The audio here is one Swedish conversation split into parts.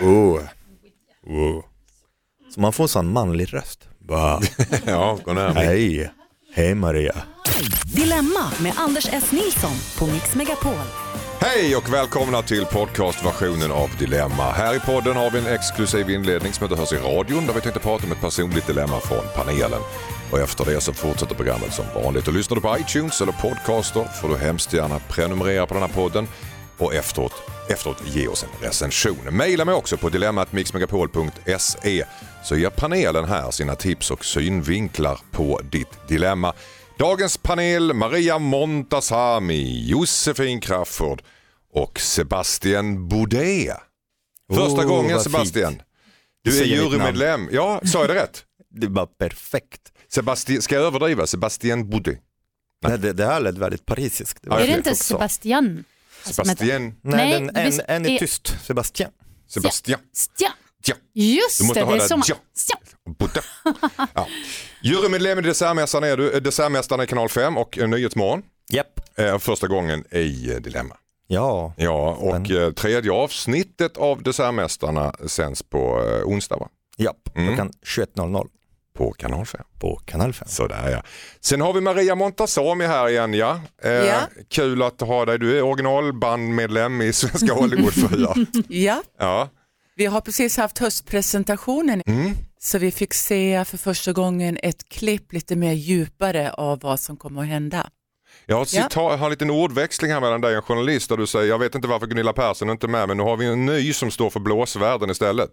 Oh. Oh. Så man får en sån manlig röst. Ja, gå närmare. Hej, hej Maria. Dilemma med Anders S. Nilsson på Mix Megapol. Hej och välkomna till podcastversionen av Dilemma. Här i podden har vi en exklusiv inledning som inte hörs i radion där vi tänkte prata om ett personligt dilemma från panelen. Och efter det så fortsätter programmet som vanligt. Och lyssnar du på iTunes eller podcaster får du hemskt gärna prenumerera på den här podden och efteråt, efteråt ge oss en recension. Maila mig också på dilemmatmixmegapol.se så ger panelen här sina tips och synvinklar på ditt dilemma. Dagens panel Maria Montazami, Josefin Crafoord och Sebastian Boudet. Första Oh, gången Sebastian. fint. Du är jurymedlem. Ja, sa jag det rätt? Det var perfekt. Sebastian, ska jag överdriva? Sebastian Boudet. Nej, det, det här lät väldigt parisiskt. Det Är det inte också. Sebastian? Sebastian. Nej, Nej, den, en, en är tyst. Sebastian. Sebastian. Stja. Ja. Just Du måste det, ha det är det. som... Ja. Ja. Jurymedlem i Dessertmästaren är du, Dessertmästaren i kanal 5 och eh, Nyhetsmorgon. Japp. Eh, första gången i eh, Dilemma. Ja. Ja, och eh, tredje avsnittet av Dessertmästarna sänds på eh, onsdag va? Japp. Mm. Klockan 21.00 På kanal 5. på kanal 5. Sådär ja. Sen har vi Maria Montazami här igen ja. Eh, Ja. Kul att ha dig. Du är originalbandmedlem i Svenska Hollywoodfruar. Ja, ja. vi har precis haft höstpresentationen Mm. så vi fick se för första gången ett klipp lite mer djupare av vad som kommer att hända. Jag har, Ja. cita- jag har en liten ordväxling här mellan dig och en journalist där du säger, jag vet inte varför Gunilla Persson är inte med men nu har vi en ny som står för blåsvärden istället.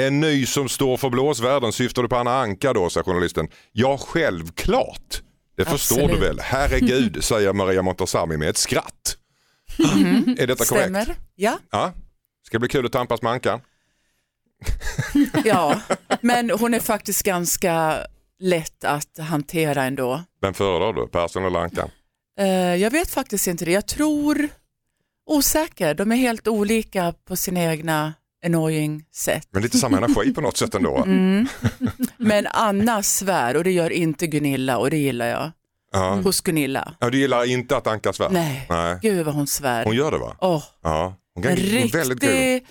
En ny som står för blåsvärden, syftar du på Anna Anka då, säger journalisten. Ja, självklart. Det förstår Absolut. du väl? Herregud, säger Maria Montazami med ett skratt. Är detta korrekt? Stämmer? Ja, Ja. Ska bli kul att tampas med Ankan. ja, men hon är faktiskt ganska lätt att hantera ändå. Vem föredrar du, Persson eller Ankan? Eh, jag vet faktiskt inte det. Jag tror osäker. De är helt olika på sina egna annoying sätt. Men lite samma energi på något sätt ändå. Mm. Men Anna svär och det gör inte Gunilla och det gillar jag. Ja. Hos Gunilla. Ja, du gillar inte att Anka svär? Nej, Nej. gud vad hon svär. Hon gör det va? Åh, Ja. Hon kan, en riktig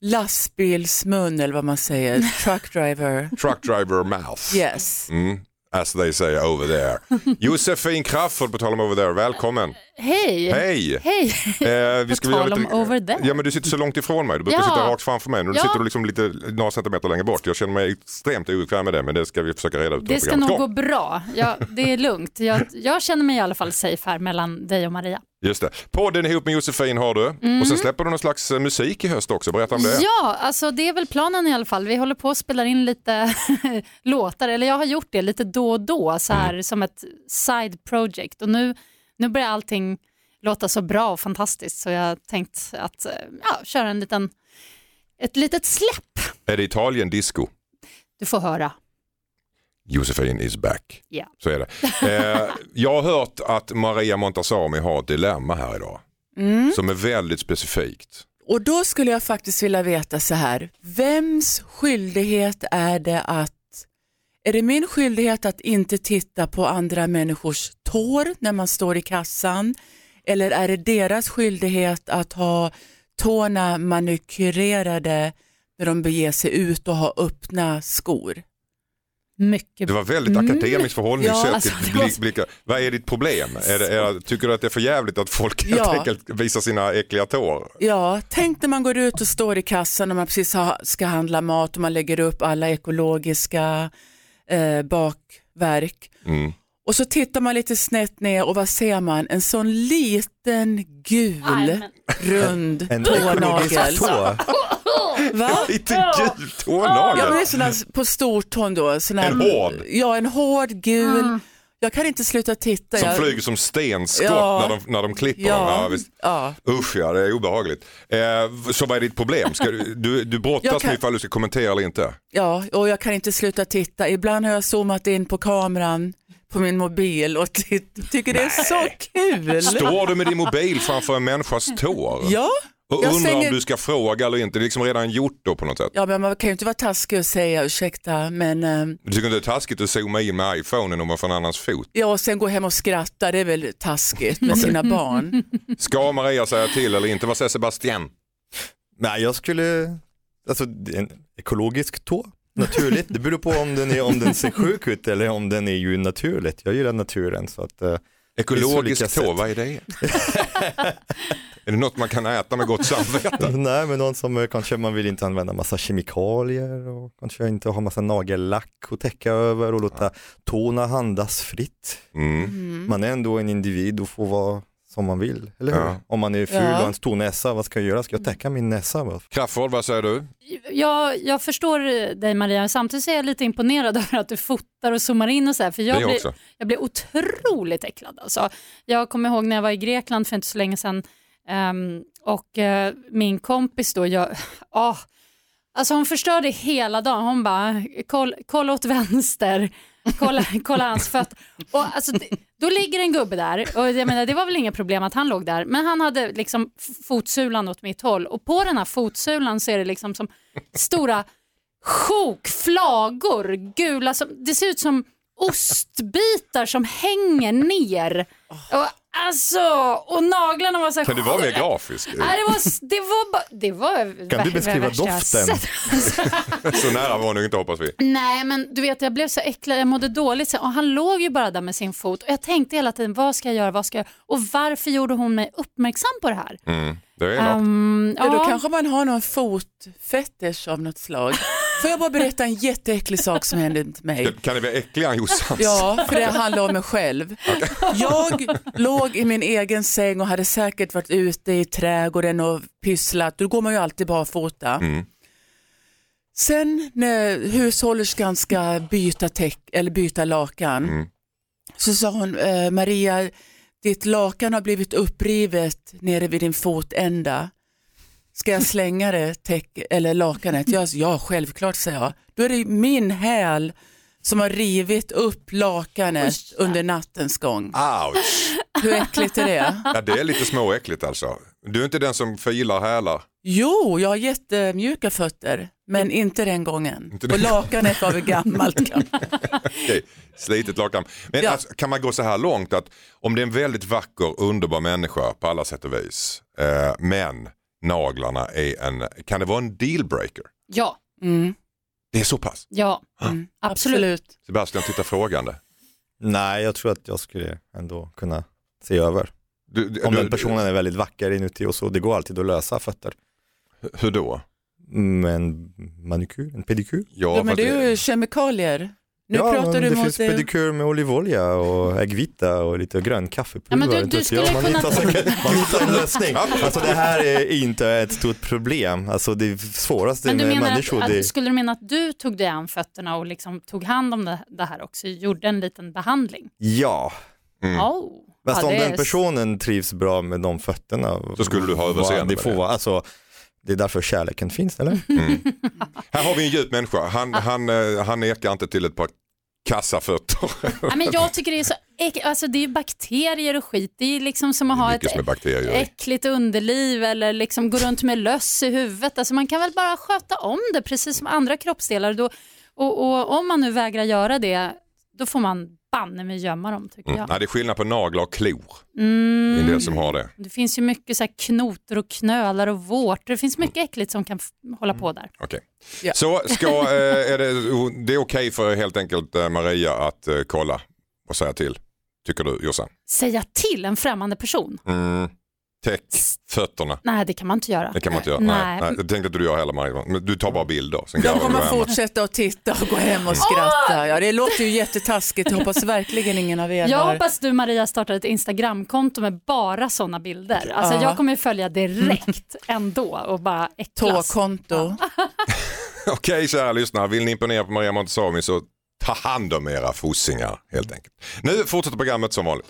lastbilsmun eller vad man säger, truck driver. Truck driver mouth. Yes. Mm. As they say over there. Josefin Crafoord på tal om over there, välkommen. Hej! Hej! Hej! Eh, vi På tal om lite- over there. Ja men du sitter så långt ifrån mig, du brukar Ja. sitta rakt framför mig. Nu Ja. sitter du liksom lite några centimeter längre bort. Jag känner mig extremt obekväm med det men det ska vi försöka reda ut. Det ska nog gå bra. Ja, det är lugnt. Jag, jag känner mig i alla fall safe här mellan dig och Maria. Just det. Podden ihop med Josefin har du och sen släpper du någon slags eh, musik i höst också, berätta om det. Mm. Ja, alltså det är väl planen i alla fall. Vi håller på att spela in lite låtar, eller jag har gjort det lite då och då så här som ett side project och nu, nu börjar allting låta så bra och fantastiskt så jag tänkt att eh, ja, köra en liten, ett litet släpp. Är det Italien disco? Du får höra. Josefin is back. Ja. Så är det. Eh, jag har hört att Maria Montazami har ett dilemma här idag. Mm. Som är väldigt specifikt. Och då skulle jag faktiskt vilja veta så här, vems skyldighet är det att, är det min skyldighet att inte titta på andra människors tår när man står i kassan? Eller är det deras skyldighet att ha tårna manikurerade när de beger sig ut och ha öppna skor? Mycket Det var väldigt akademiskt förhållningssätt Ja, alltså, till var- blickar. Vad är ditt problem? Är det, är, tycker du att det är för jävligt att folk helt Ja. enkelt visar sina äckliga tår? Ja, tänk när man går ut och står i kassan och man precis ha, ska handla mat och man lägger upp alla ekologiska eh, bakverk. Mm. Och så tittar man lite snett ner och vad ser man? En sån liten gul Nej, men- rund En tånagel. tå. Va? Lite gul Ja, men det tånagel. är såna på stortån då. Såna, En hård? Ja, en hård gul. Jag kan inte sluta titta. Som jag, flyger som stenskott Ja. när, de, när de klipper dem. Ja, Ja, visst. ja. Usch ja, det är obehagligt. Eh, så vad är ditt problem? Ska du, du, du brottas Jag kan- med ifall du ska kommentera eller inte? ja, och jag kan inte sluta titta. Ibland har jag zoomat in på kameran på min mobil och ty- tycker det är så kul. Står du med din mobil framför en människas tår? Ja, Och jag undrar slänger- om du ska fråga eller inte. Det är liksom redan gjort då på något sätt. ja, men man kan ju inte vara taskig och säga ursäkta, men eh, Du tycker inte det är taskigt att zooma in med iPhonen om man får en annans fot? ja, och sen gå hem och skratta, det är väl taskigt med sina barn. Ska Maria säga till eller inte? Vad säger Sebastian? Nej, jag skulle alltså en ekologisk tå, naturligt. Det beror på om den, är, om den ser sjuk ut eller om den är ju naturligt. Jag gillar naturen så att Ekologisk olika tå, sätt. vad är det? är det något man kan äta med gott samvete? Nej, men någon som eh, kanske man vill inte använda massa kemikalier och kanske inte ha massa nagellack att täcka över och låta tårna andas fritt. Mm. Man är ändå en individ och får vara som man vill, eller hur? Ja. Om man är ful Ja. och har en stor näsa, vad ska jag göra? Ska jag täcka min näsa? Crafoord, vad säger du? Jag, jag förstår dig Maria, samtidigt så är jag lite imponerad över att du fotar och zoomar in och så här, för jag Det blir, också. jag blir otroligt äcklad. Alltså. Jag kommer ihåg när jag var i Grekland för inte så länge sedan ehm, och eh, min kompis då, jag, ah, alltså hon förstörde hela dagen. Hon bara, koll, kolla åt vänster, kolla, kolla hans fötter. Och alltså, det, då ligger en gubbe där och jag menar, det var väl inga problem att han låg där, men han hade liksom fotsulan åt mitt håll och på den här fotsulan så är det liksom som stora sjok, flagor, gula, som, det ser ut som ostbitar som hänger ner. Och, alltså, och naglarna var så här Kan du vara mer grafisk? Nej, det var, det var, bara, det var Kan du beskriva värsta jag doften? sett. Så nära var nog inte hoppas vi. Nej, men du vet, jag blev så äcklad, jag mådde dåligt sen, och han låg ju bara där med sin fot och jag tänkte hela tiden, vad ska jag göra, vad ska jag göra? Och varför gjorde hon mig uppmärksam på det här? Mm. Det är. Um, Ja, då kanske man har någon fotfetisch av något slag. Får jag bara berätta en jätteäcklig sak som hände mig? Kan det vara äckligare än Jossans? Ja, för det handlar om mig själv. Jag låg i min egen säng och hade säkert varit ute i trädgården och pysslat. Då går man ju alltid barfota. Mm. Sen när hushållerskan ska byta, täck, eller byta lakan Mm. så sa hon, eh, Maria, ditt lakan har blivit upprivet nere vid din fotända. Ska jag slänga det, täck, eller lakanet? Ja, ja, självklart, sa jag. Då är det min häl som har rivit upp lakanet under nattens gång. Ouch! Hur äckligt är det? Ja, det är lite småäckligt alltså. Du är inte den som filar hälar. Jo, jag har jättemjuka fötter, men inte den gången. Inte Och lakanet var väl gammalt. Okej, slitet lakan. Men Ja. alltså, kan man gå så här långt att om det är en väldigt vacker, underbar människa på alla sätt och vis, eh, men naglarna är en, kan det vara en dealbreaker? Ja, Mm, Det är så pass? ja, mm, absolut. Sebastian tittar frågande. Nej, jag tror att jag skulle ändå kunna se över. Du, du, Om du- den personen är väldigt vacker inuti och så, det går alltid att lösa fötter. Hur då? Med en manikyr, en pedikyr. Ja, Ja, men det är ju kemikalier. Nu ja, pratar du det mot finns det. pedikyr med olivolja och äggvita och lite grön Ja, kaffepulver. men du- du skulle man, kunna- hittar säkert, man hittar en lösning. Alltså det här är inte ett stort problem. Alltså det svåraste Men du med menar människor, att, det att, skulle du mena att du tog dig an fötterna och liksom tog hand om det, det här också, gjorde en liten behandling? ja. Mm. Oh. Fast Ja, om den personen trivs bra med de fötterna. Så skulle du ha överseende Det med får det. vara, alltså, det är därför kärleken finns, eller? Här har vi en djup människa. Han, han, eh, han nekar inte till ett par kassafötter. Ja, men jag tycker det är så alltså det är ju bakterier och skit, det är liksom som att ha ett äckligt underliv eller liksom gå runt med löss i huvudet. Alltså man kan väl bara sköta om det precis som andra kroppsdelar. Då, och, och om man nu vägrar göra det, då får man banne mig gömma dem tycker Mm. jag. Nej, det är skillnad på naglar och klor. Det är Mm. en del som har det. Det finns ju mycket så här knotor och knölar och vårtor. Det finns mycket äckligt som kan hålla på där. Okej. Ja. Så ska, eh, är det, det är okej för helt enkelt eh, Maria att eh, kolla och säga till. Tycker du Jossan? Säga till en främmande person? Mm. Täck fötterna. Nej, det kan man inte göra. Det kan man inte göra. Nej. Nej. Jag tänkte att du gör heller Maria. Men du tar bara bilder. Sen De kommer fortsätta att titta och gå hem och skratta. Ja, det låter ju jättetaskigt. Jag hoppas verkligen ingen av er Jag har. hoppas du Maria startar ett Instagramkonto med bara sådana bilder. Alltså Ja. jag kommer ju följa direkt ändå och bara äcklas. Tåkonto. Okej kära lyssnare, vill ni imponera på Maria Montazami så ta hand om era fossingar helt enkelt. Nu fortsätter programmet som vanligt.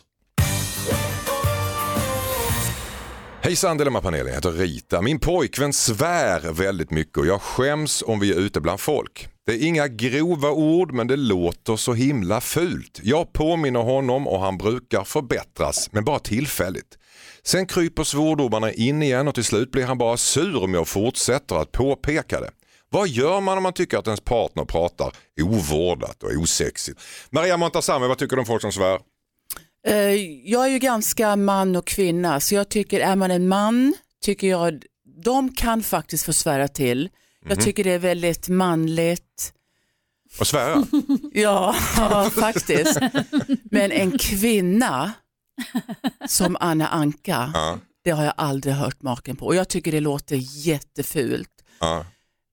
Hejsan Dilemmapanelen, jag heter Rita. Min pojkvän svär väldigt mycket och jag skäms om vi är ute bland folk. Det är inga grova ord men det låter så himla fult. Jag påminner honom och han brukar förbättras men bara tillfälligt. Sen kryper svordomarna in igen och till slut blir han bara sur om jag fortsätter att påpeka det. Vad gör man om man tycker att ens partner pratar ovårdat och osexigt? Maria Montazami, vad tycker du om folk som svär? Eh, Jag är ju ganska man och kvinna så jag tycker är man en man tycker jag de kan faktiskt få svära till. Jag tycker det är väldigt manligt. Och svära? Ja, faktiskt. Men en kvinna som Anna Anka, Ja. det har jag aldrig hört maken på. Och jag tycker det låter jättefult. ja.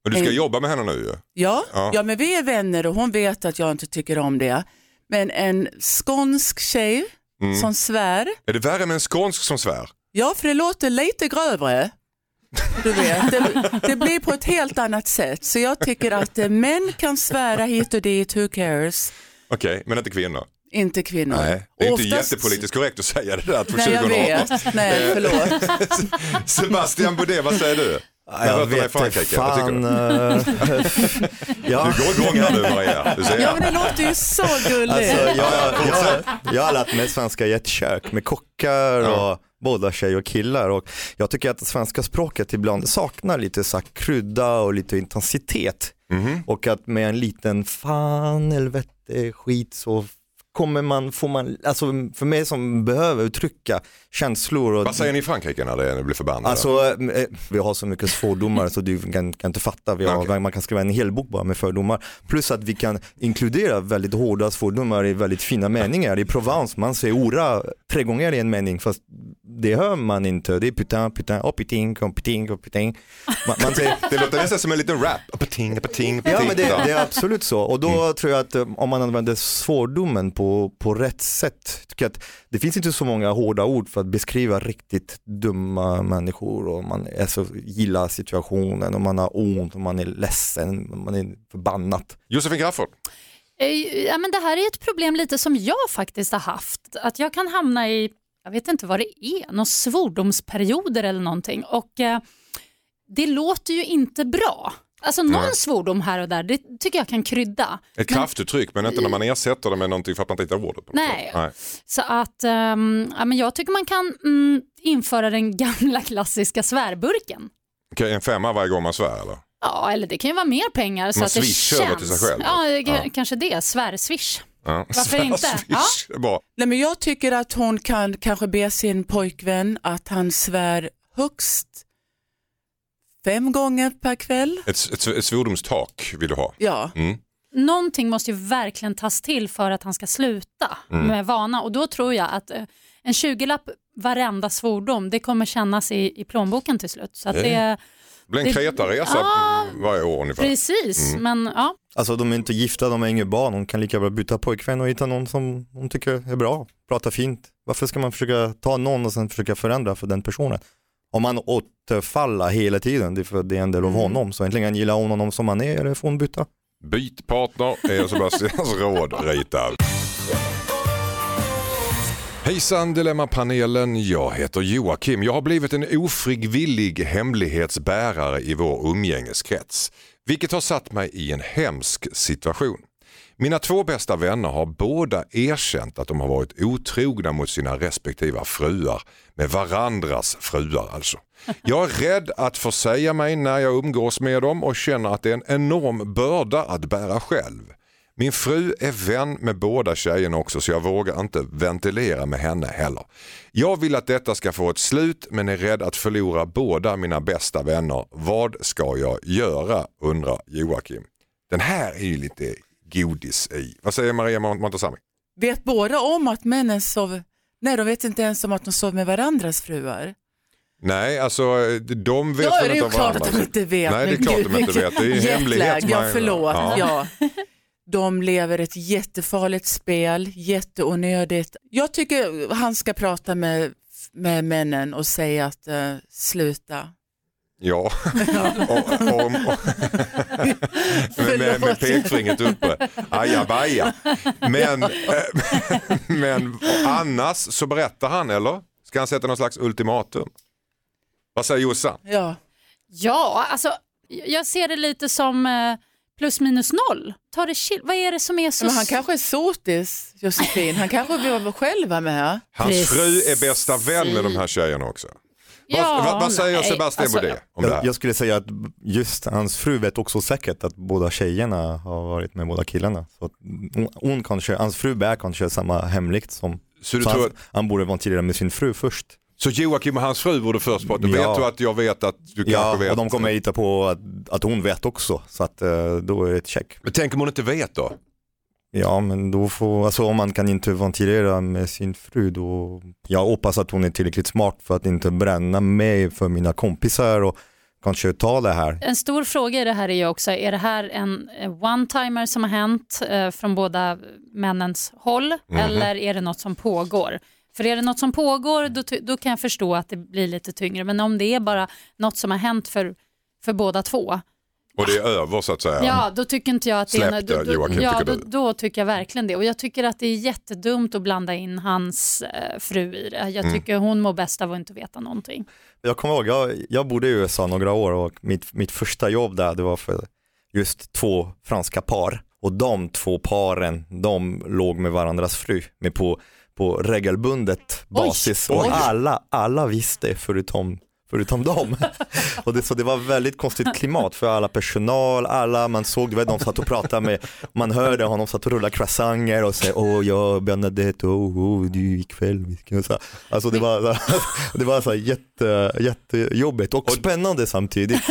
Och du ska En- jobba med henne nu ju. Ja, Ja. ja. men vi är vänner och hon vet att jag inte tycker om det. Men en skånsk tjej Mm. som svär, Är det värre med en skånsk som svär? ja för det låter lite grövre. Du vet, det, det blir på ett helt annat sätt. Så jag tycker att eh, män kan svära hit och dit, who cares? Okej, men inte kvinnor. Inte kvinnor. Nej, det är inte Oftast- jättepolitiskt korrekt att säga det där för Nej, jag 2018. vet. Nej, förlåt. Sebastian Baudet, vad säger du? Ja, Jag vet Frankrike, fan. eh, ja. Du går igång här nu Maria. Du ser Ja, men det låter ju så gulligt. Alltså, jag, jag, jag har lärt mig svenska i ett kök med kockar Ja. och båda tjejer och killar och jag tycker att det svenska språket ibland saknar lite så här krydda och lite intensitet Mhm. och att med en liten fan, helvete, skit så kommer man, får man, alltså för mig som behöver uttrycka känslor och Vad säger ni i Frankrike när det blir förbannade? Alltså eh, vi har så mycket fördomar så du kan, kan inte fatta. Vi har, Okej. Man kan skriva en hel bok bara med fördomar. Plus att vi kan inkludera väldigt hårda fördomar i väldigt fina meningar. I Provence man säger ora tre gånger i en mening fast det hör man inte. Det är putain, putain, oh putain, oh putain, oh putain. Man, man säger, det låter nästan som en liten rap. Pating, pating, pating. Ja men det, det är absolut så och då tror jag att eh, om man använder svordomen på, på rätt sätt, tycker att det finns inte så många hårda ord för att beskriva riktigt dumma människor och man är så, gillar situationen och man har ont och man är ledsen, man är förbannad. Josefin Crafoord, Eh, Ja, men det här är ett problem lite som jag faktiskt har haft. Att jag kan hamna i, jag vet inte vad det är, någon svordomsperioder eller någonting. Och eh, det låter ju inte bra. Alltså någon Nej. svordom här och där, det tycker jag kan krydda. ett kraftuttryck men inte när man ersätter det med någonting för att man inte hittar ordet. på något Nej. Nej. Så att ehm, ja, men jag tycker man kan mm, införa den gamla klassiska svärburken. Okej, en femma varje gång man svär eller? Ja, eller det kan ju vara mer pengar så Man att det känns. över till sig själv. Ja, Ja. kanske det. Svärswish. Ja. Varför inte? Är Bra. Nej, men jag tycker att hon kan kanske be sin pojkvän att han svär högst fem gånger per kväll. Ett, ett, ett svordomstak vill du ha. Ja, Mm. Någonting måste ju verkligen tas till för att han ska sluta Mm. med vana och då tror jag att eh, en 20-lapp varenda svordom, det kommer kännas i, i plånboken till slut. Så att det, Det blir en Kretaresa Ja. varje år ungefär. precis, Mm. men ja. Alltså de är inte gifta, de har inga barn, de kan lika bra byta pojkvän och hitta någon som de tycker är bra, pratar fint. Varför ska man försöka ta någon och sen försöka förändra för den personen? Om man återfaller hela tiden, det är för det är en del av Mm. honom, så äntligen gillar hon honom som han är eller får hon byta? Byt partner är Sebastians råd Rita. Hejsan Dilemmapanelen, jag heter Joakim. Jag har blivit en ofrivillig hemlighetsbärare i vår umgängeskrets. Vilket har satt mig i en hemsk situation. Mina två bästa vänner har båda erkänt att de har varit otrogna mot sina respektiva fruar. Med varandras fruar alltså. Jag är rädd att försäga mig när jag umgås med dem och känner att det är en enorm börda att bära själv. Min fru är vän med båda tjejerna också så jag vågar inte ventilera med henne heller. Jag vill att detta ska få ett slut men är rädd att förlora båda mina bästa vänner. Vad ska jag göra undrar Joakim. Den här är ju lite godis i. Vad säger Maria Mont- Montazami? vet båda om att männen sover? Nej, de vet inte ens om att de sover med varandras fruar. Nej, alltså de vet Då väl är det inte ju om klart varandra. att de inte vet. Nej, det är klart gud, de inte vet. Det är ju jetlag. hemlighet. Ja, förlåt. Ja. Ja. De lever ett jättefarligt spel, jätteonödigt. Jag tycker han ska prata med, med männen och säga att uh, sluta. Ja, och, och, och, med, med pekfingret uppe. Ajabaja. Men, eh, men annars så berättar han eller? Ska han sätta någon slags ultimatum? Vad säger Jossan? Ja. Ja, alltså jag ser det lite som eh, plus minus noll. Ta det chill. Vad är det som är så... Men han kanske är sotis, Josefin. Han kanske vill själv vara med. Hans Precis. fru är bästa vän med de här tjejerna också. Ja, vad, vad säger nej, Sebastian alltså, Baudet om det Jag, här? jag skulle säga att just hans fru vet också säkert att båda tjejerna har varit med båda killarna. Så att hon, hon kanske, hans fru bär kanske samma hemligt som, Så du, så tror, han, han borde ventilera med sin fru först. Så Joakim och hans fru borde först prata. Vet Ja. du att jag vet att du Ja, kanske vet? och de kommer hitta på att, att hon vet också. Så att eh, då är det ett check. Men tänk om hon inte vet då? Ja, men då får, alltså om man kan inte ventilera med sin fru då, jag hoppas att hon är tillräckligt smart för att inte bränna mig för mina kompisar och kanske ta det här. En stor fråga i det här är ju också, är det här en one-timer som har hänt eh, från båda männens håll eller är det något som pågår? För är det något som pågår då, då kan jag förstå att det blir lite tyngre men om det är bara något som har hänt för, för båda två, Och det är över så att säga. ja då tycker inte jag att det är... Det, då, Joakim, då, ja, tycker då, då tycker jag verkligen det och jag tycker att det är jättedumt att blanda in hans eh, fru i det. Jag tycker hon mår bäst av att inte veta någonting. Jag kommer ihåg, jag, jag bodde i USA några år och mitt, mitt första jobb där det var för just två franska par. Och de två paren, de låg med varandras fru, men på, på regelbundet basis. Oj. Och Oj. alla, alla visste förutom förutom dem. och det, så det var väldigt konstigt klimat för alla personal, alla man såg, du vet de satt och pratade med, man hörde honom satt och rullade croissanter och säga åh ja Bernadette, åh oh, du ikväll, Alltså det var, det var så här jätte, jättejobbigt och spännande samtidigt.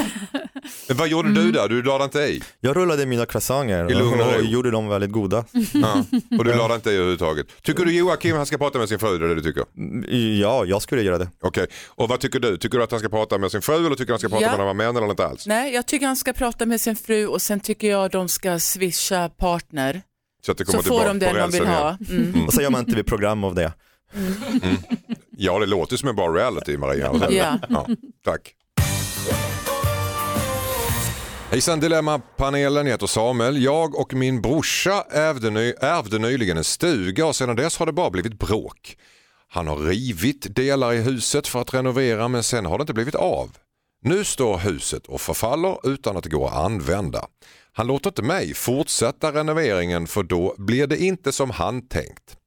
Men vad gjorde du där? Du lade inte i? Jag rullade mina croissanter I lugn och ro. och gjorde dem väldigt goda. Ja. Och du lade inte i överhuvudtaget. Tycker du Joakim han ska prata med sin fru? Det är det du tycker? Ja, jag skulle göra det. Okej. Och vad tycker du? Tycker du att han ska prata med sin fru eller tycker du att han ska prata Ja. med några män eller inte alls? Nej, jag tycker han ska prata med sin fru och sen tycker jag de ska swisha partner. Så att det kommer Så får tillbaka de på den de rälsen vill igen. ha. Mm. Och så gör man inte program av det. Ja, det låter som en bra reality Maria. Ja. Ja, tack. Hejsan Dilemma-panelen, jag heter Samuel. Jag och min brorsa ärvde, ny, ärvde nyligen en stuga och sedan dess har det bara blivit bråk. Han har rivit delar i huset för att renovera men sen har det inte blivit av. Nu står huset och förfaller utan att det går att använda. Han låter inte mig fortsätta renoveringen för då blir det inte som han tänkt.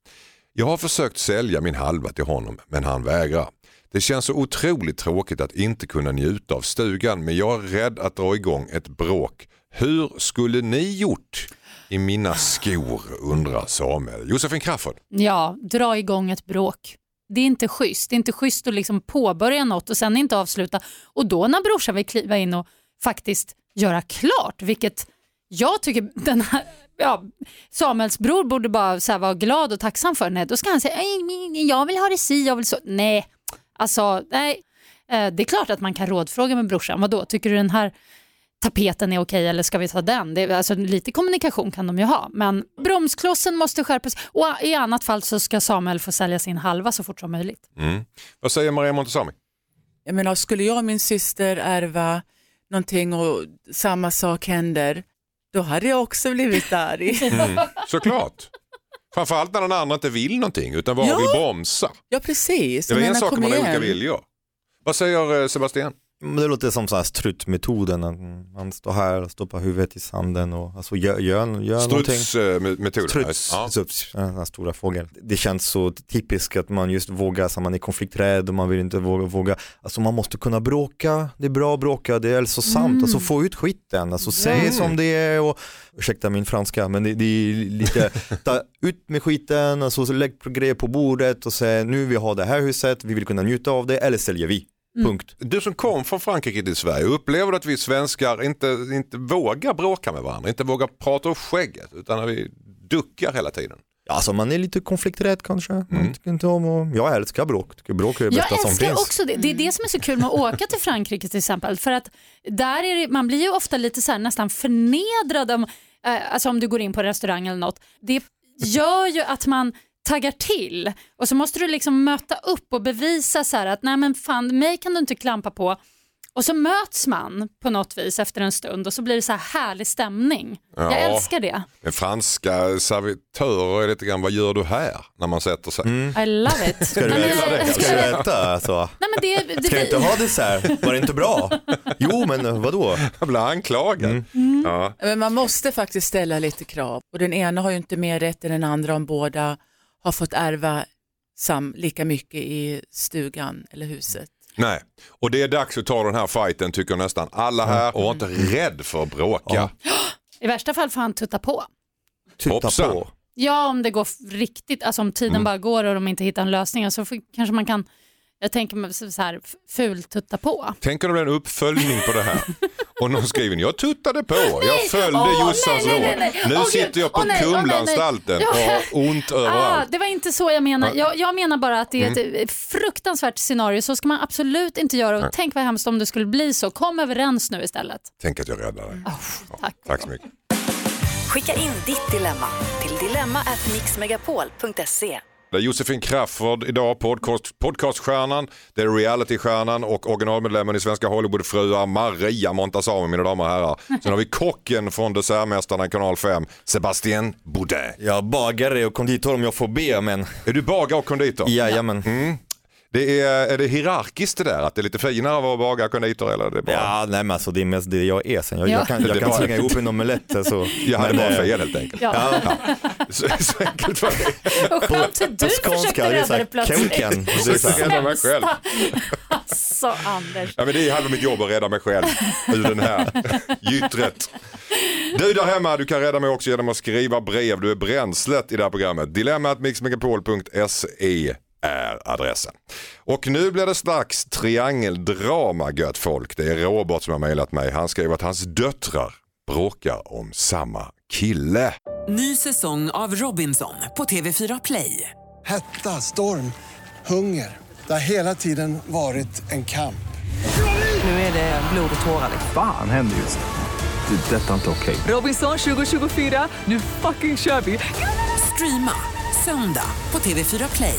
Jag har försökt sälja min halva till honom men han vägrar. Det känns så otroligt tråkigt att inte kunna njuta av stugan men jag är rädd att dra igång ett bråk. Hur skulle ni gjort i mina skor undrar Samuel. Josefin Crafoord. Ja, dra igång ett bråk. Det är inte schysst. Det är inte schysst att liksom påbörja något och sen inte avsluta. Och då när brorsan vill kliva in och faktiskt göra klart, vilket jag tycker den här, ja, Samuels bror borde bara så här vara glad och tacksam för. Nej, då ska han säga jag vill ha det si, jag vill så. Nej, alltså nej. Eh, Det är klart att man kan rådfråga med brorsan. Vadå, tycker du den här tapeten är okej eller ska vi ta den? Det, är- alltså, lite kommunikation kan de ju ha. Men bromsklossen måste skärpas och i annat fall så ska Samuel få sälja sin halva så fort som möjligt. Mm. Vad säger Maria Montazami? Jag menar, skulle jag och min syster ärva någonting och samma sak händer, då hade jag också blivit arg. Såklart. Framförallt när den andra inte vill någonting utan bara Ja. vill bromsa. Ja, precis. Det var Jag en sak om man har olika viljor. Vad säger eh, Sebastian? Det låter som så här struttmetoden, att man står här och stoppar huvudet i sanden och alltså gör, gör, gör någonting. Strutsmetoden. Struts, Ja. struts, den här stora fågeln. Det känns så typiskt att man just vågar, så man är konflikträdd och man vill inte våga, våga. Alltså man måste kunna bråka, det är bra att bråka, det är hälsosamt, Mm. alltså få ut skiten, alltså säg som det är och ursäkta min franska men det, det är lite, ta ut med skiten, alltså så lägg grejer på bordet och säg nu vi har det här huset, vi vill kunna njuta av det eller säljer vi, punkt. Du som kom från Frankrike till Sverige, upplever du att vi svenskar inte, inte vågar bråka med varandra, inte vågar prata upp skägget utan att vi duckar hela tiden? Alltså man är lite konflikträdd kanske, man Mm. tycker inte om och, jag älskar bråk, tycker bråk är det bästa Jag som älskar finns. också det. Det är det som är så kul med att åka till Frankrike till exempel. För att där är det, man blir ju ofta lite så här, nästan förnedrad om, eh, alltså om du går in på restaurang eller något. Det gör ju att man taggar till och så måste du liksom möta upp och bevisa så här att nej men fan mig kan du inte klampa på. Och så möts man på något vis efter en stund och så blir det så här härlig stämning. Ja. Jag älskar det. Men franska servitörer är lite grann, vad gör du här? När man sätter sig. I love it. Ska du Nej, äta? Ska du äta? Alltså? Nej, men det, det, Ska du inte ha dessert? Var det inte bra? Jo men vadå? Jag blir anklagad. Mm. Ja. Men man måste faktiskt ställa lite krav och den ena har ju inte mer rätt än den andra om båda har fått ärva sam, lika mycket i stugan eller huset. Nej, och det är dags att ta den här fighten tycker nästan alla här och var inte rädd för att bråka. Ja. I värsta fall får han tutta på. Tutta på. Ja, om det går riktigt, alltså om tiden Mm. bara går och de inte hittar en lösning så får, kanske man kan Jag tänker mig så här fultutta på. Tänk om det blir en uppföljning på det här. Och någon skriver jag tuttade på, jag följde Åh, Jossans råd. Nu Gud. sitter jag på nej, nej, nej. Kumlaanstalten Ja. och har ont Ah, överallt. det var inte så jag menar. Jag, jag menar bara att det är ett Mm. fruktansvärt scenario. Så ska man absolut inte göra. Och tänk vad hemskt om det skulle bli så. Kom överens nu istället. Tänk att jag räddar dig. Oh, tack. Tack så mycket. Skicka in ditt dilemma till dilemma@mixmegapol.se. Det är Josefin Crafoord idag, podcast, podcaststjärnan, det är realitystjärnan och originalmedlemmen i Svenska Hollywoodfruar Maria Montazami mina damer och herrar. Sen har vi kocken från Dessertmästarna i kanal 5, Sebastien Boudin. Jag bagare och konditor om jag får be men Är du bagare och konditor? jajamän. Det är, är det hierarkiskt det där? Att det är lite finare att vara bagare och konditor? Eller är det bara... Ja, nej men alltså det är mest det jag är sen. Jag, Ja. jag kan, Det jag är kan bara- slänga ihop en omelett. Alltså. Jag hade Men, bara eh, fel helt enkelt. Ja. Så, så enkelt var det. Och skönt hur du försökte rädda det plötsligt. Kenken. Det är så här, Rädda mig själv. Alltså Anders. Ja, men det är halva mitt jobb att rädda mig själv ur den här gyttret. Du där hemma, du kan rädda mig också genom att skriva brev. Du är bränslet i det här programmet. Dilemmatmixmegapol.se är adressen. Och nu blir det strax triangeldrama gött folk. Det är Robert som har mejlat mig. Han skriver att hans döttrar bråkar om samma kille. Ny säsong av Robinson på TV4 Play. Hetta, storm, hunger. Det har hela tiden varit en kamp. Nu är det blod och tårar. Fan händer just nu. Det. är Detta är inte okej. Robinson 2024, nu fucking kör vi! Streama söndag på TV4 Play.